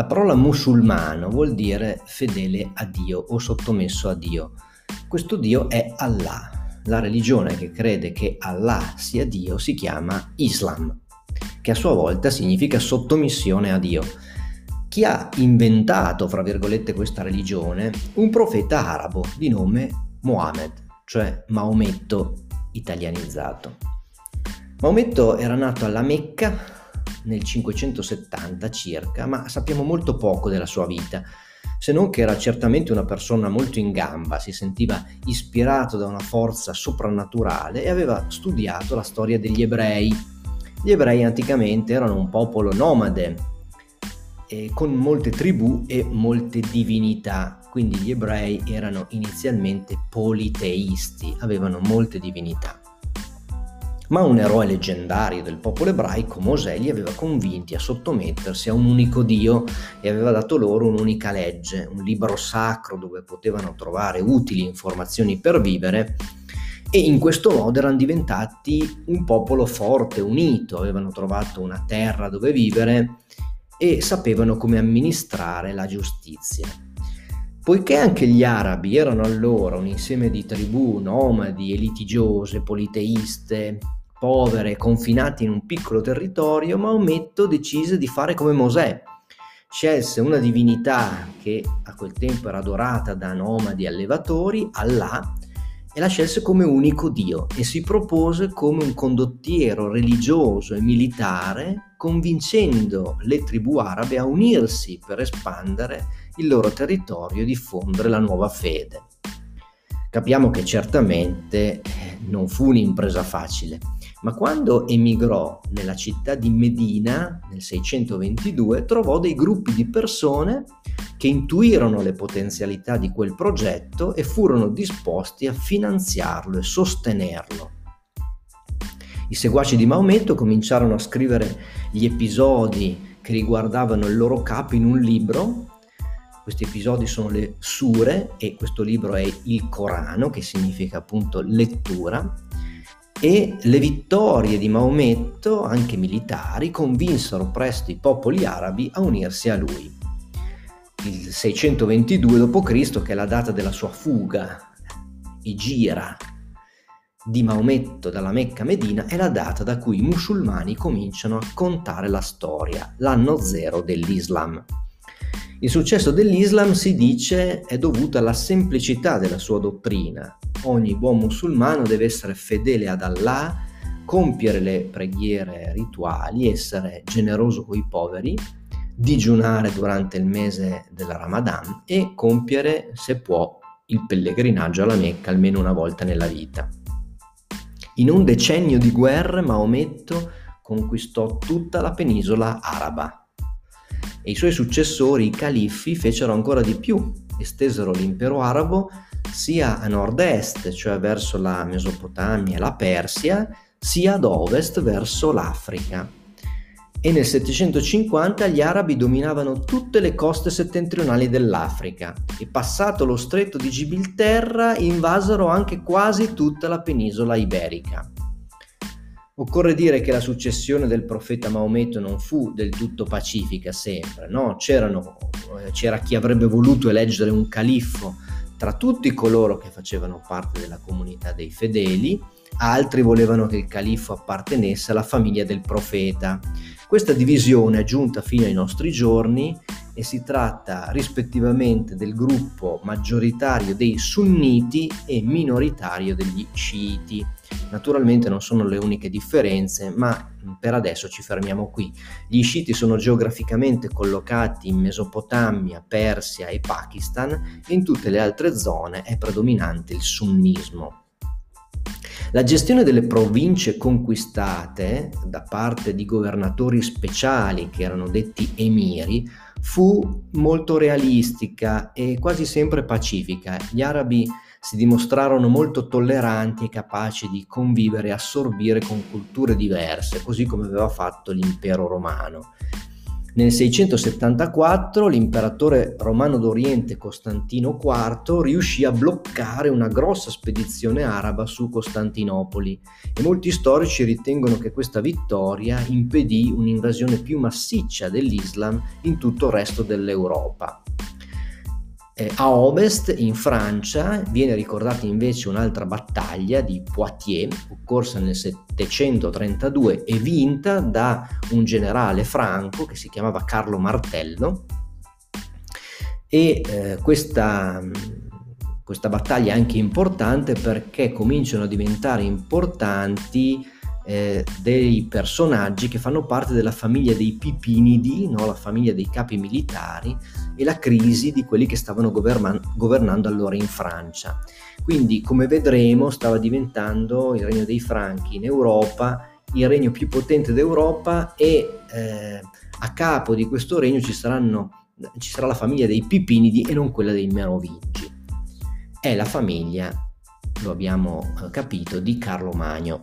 La parola musulmano vuol dire fedele a Dio o sottomesso a Dio. Questo Dio è Allah. La religione che crede che Allah sia Dio si chiama Islam, che a sua volta significa sottomissione a Dio. Chi ha inventato, fra virgolette, questa religione? Un profeta arabo di nome Mohammed, cioè Maometto italianizzato. Maometto era nato alla Mecca nel 570 circa, ma sappiamo molto poco della sua vita, se non che era certamente una persona molto in gamba, si sentiva ispirato da una forza soprannaturale e aveva studiato la storia degli ebrei. Gli ebrei anticamente erano un popolo nomade, eh, con molte tribù e molte divinità, quindi gli ebrei erano inizialmente politeisti, avevano molte divinità ma un eroe leggendario del popolo ebraico, Mosè, li aveva convinti a sottomettersi a un unico Dio e aveva dato loro un'unica legge, un libro sacro dove potevano trovare utili informazioni per vivere e in questo modo erano diventati un popolo forte, unito, avevano trovato una terra dove vivere e sapevano come amministrare la giustizia. Poiché anche gli arabi erano allora un insieme di tribù nomadi e litigiose, politeiste, povere, confinati in un piccolo territorio, Maometto decise di fare come Mosè. Scelse una divinità che a quel tempo era adorata da nomadi allevatori, Allah, e la scelse come unico Dio e si propose come un condottiero religioso e militare, convincendo le tribù arabe a unirsi per espandere il loro territorio e diffondere la nuova fede. Capiamo che certamente non fu un'impresa facile ma quando emigrò nella città di Medina nel 622 trovò dei gruppi di persone che intuirono le potenzialità di quel progetto e furono disposti a finanziarlo e sostenerlo. I seguaci di Maometto cominciarono a scrivere gli episodi che riguardavano il loro capo in un libro. Questi episodi sono le sure e questo libro è il Corano, che significa appunto lettura e le vittorie di Maometto, anche militari, convinsero presto i popoli arabi a unirsi a lui. Il 622 d.C., che è la data della sua fuga, e gira di Maometto dalla Mecca a Medina, è la data da cui i musulmani cominciano a contare la storia, l'anno zero dell'Islam. Il successo dell'Islam si dice è dovuto alla semplicità della sua dottrina. Ogni buon musulmano deve essere fedele ad Allah, compiere le preghiere rituali, essere generoso con i poveri, digiunare durante il mese del Ramadan e compiere, se può, il pellegrinaggio alla Mecca almeno una volta nella vita. In un decennio di guerre Maometto conquistò tutta la penisola araba e i suoi successori, i califfi, fecero ancora di più, estesero l'impero arabo sia a nord-est, cioè verso la Mesopotamia e la Persia, sia ad ovest verso l'Africa. E nel 750 gli arabi dominavano tutte le coste settentrionali dell'Africa e passato lo stretto di Gibilterra invasero anche quasi tutta la penisola iberica. Occorre dire che la successione del profeta Maometto non fu del tutto pacifica sempre, no? Eh, c'era chi avrebbe voluto eleggere un califfo tra tutti coloro che facevano parte della comunità dei fedeli, altri volevano che il califfo appartenesse alla famiglia del profeta. Questa divisione è giunta fino ai nostri giorni e si tratta rispettivamente del gruppo maggioritario dei sunniti e minoritario degli sciiti. Naturalmente non sono le uniche differenze, ma per adesso ci fermiamo qui. Gli sciiti sono geograficamente collocati in Mesopotamia, Persia e Pakistan e in tutte le altre zone è predominante il sunnismo. La gestione delle province conquistate da parte di governatori speciali che erano detti emiri fu molto realistica e quasi sempre pacifica. Gli arabi si dimostrarono molto tolleranti e capaci di convivere e assorbire con culture diverse, così come aveva fatto l'impero romano. Nel 674 l'imperatore romano d'Oriente Costantino IV riuscì a bloccare una grossa spedizione araba su Costantinopoli e molti storici ritengono che questa vittoria impedì un'invasione più massiccia dell'Islam in tutto il resto dell'Europa. Eh, a ovest, in Francia, viene ricordata invece un'altra battaglia di Poitiers, occorsa nel 732 e vinta da un generale franco che si chiamava Carlo Martello. E eh, questa, questa battaglia è anche importante perché cominciano a diventare importanti eh, dei personaggi che fanno parte della famiglia dei Pipinidi, no? la famiglia dei capi militari, e la crisi di quelli che stavano governan- governando allora in Francia. Quindi, come vedremo, stava diventando il regno dei Franchi in Europa il regno più potente d'Europa e eh, a capo di questo regno ci, saranno, ci sarà la famiglia dei Pipinidi e non quella dei Merovingi. È la famiglia, lo abbiamo eh, capito, di Carlo Magno.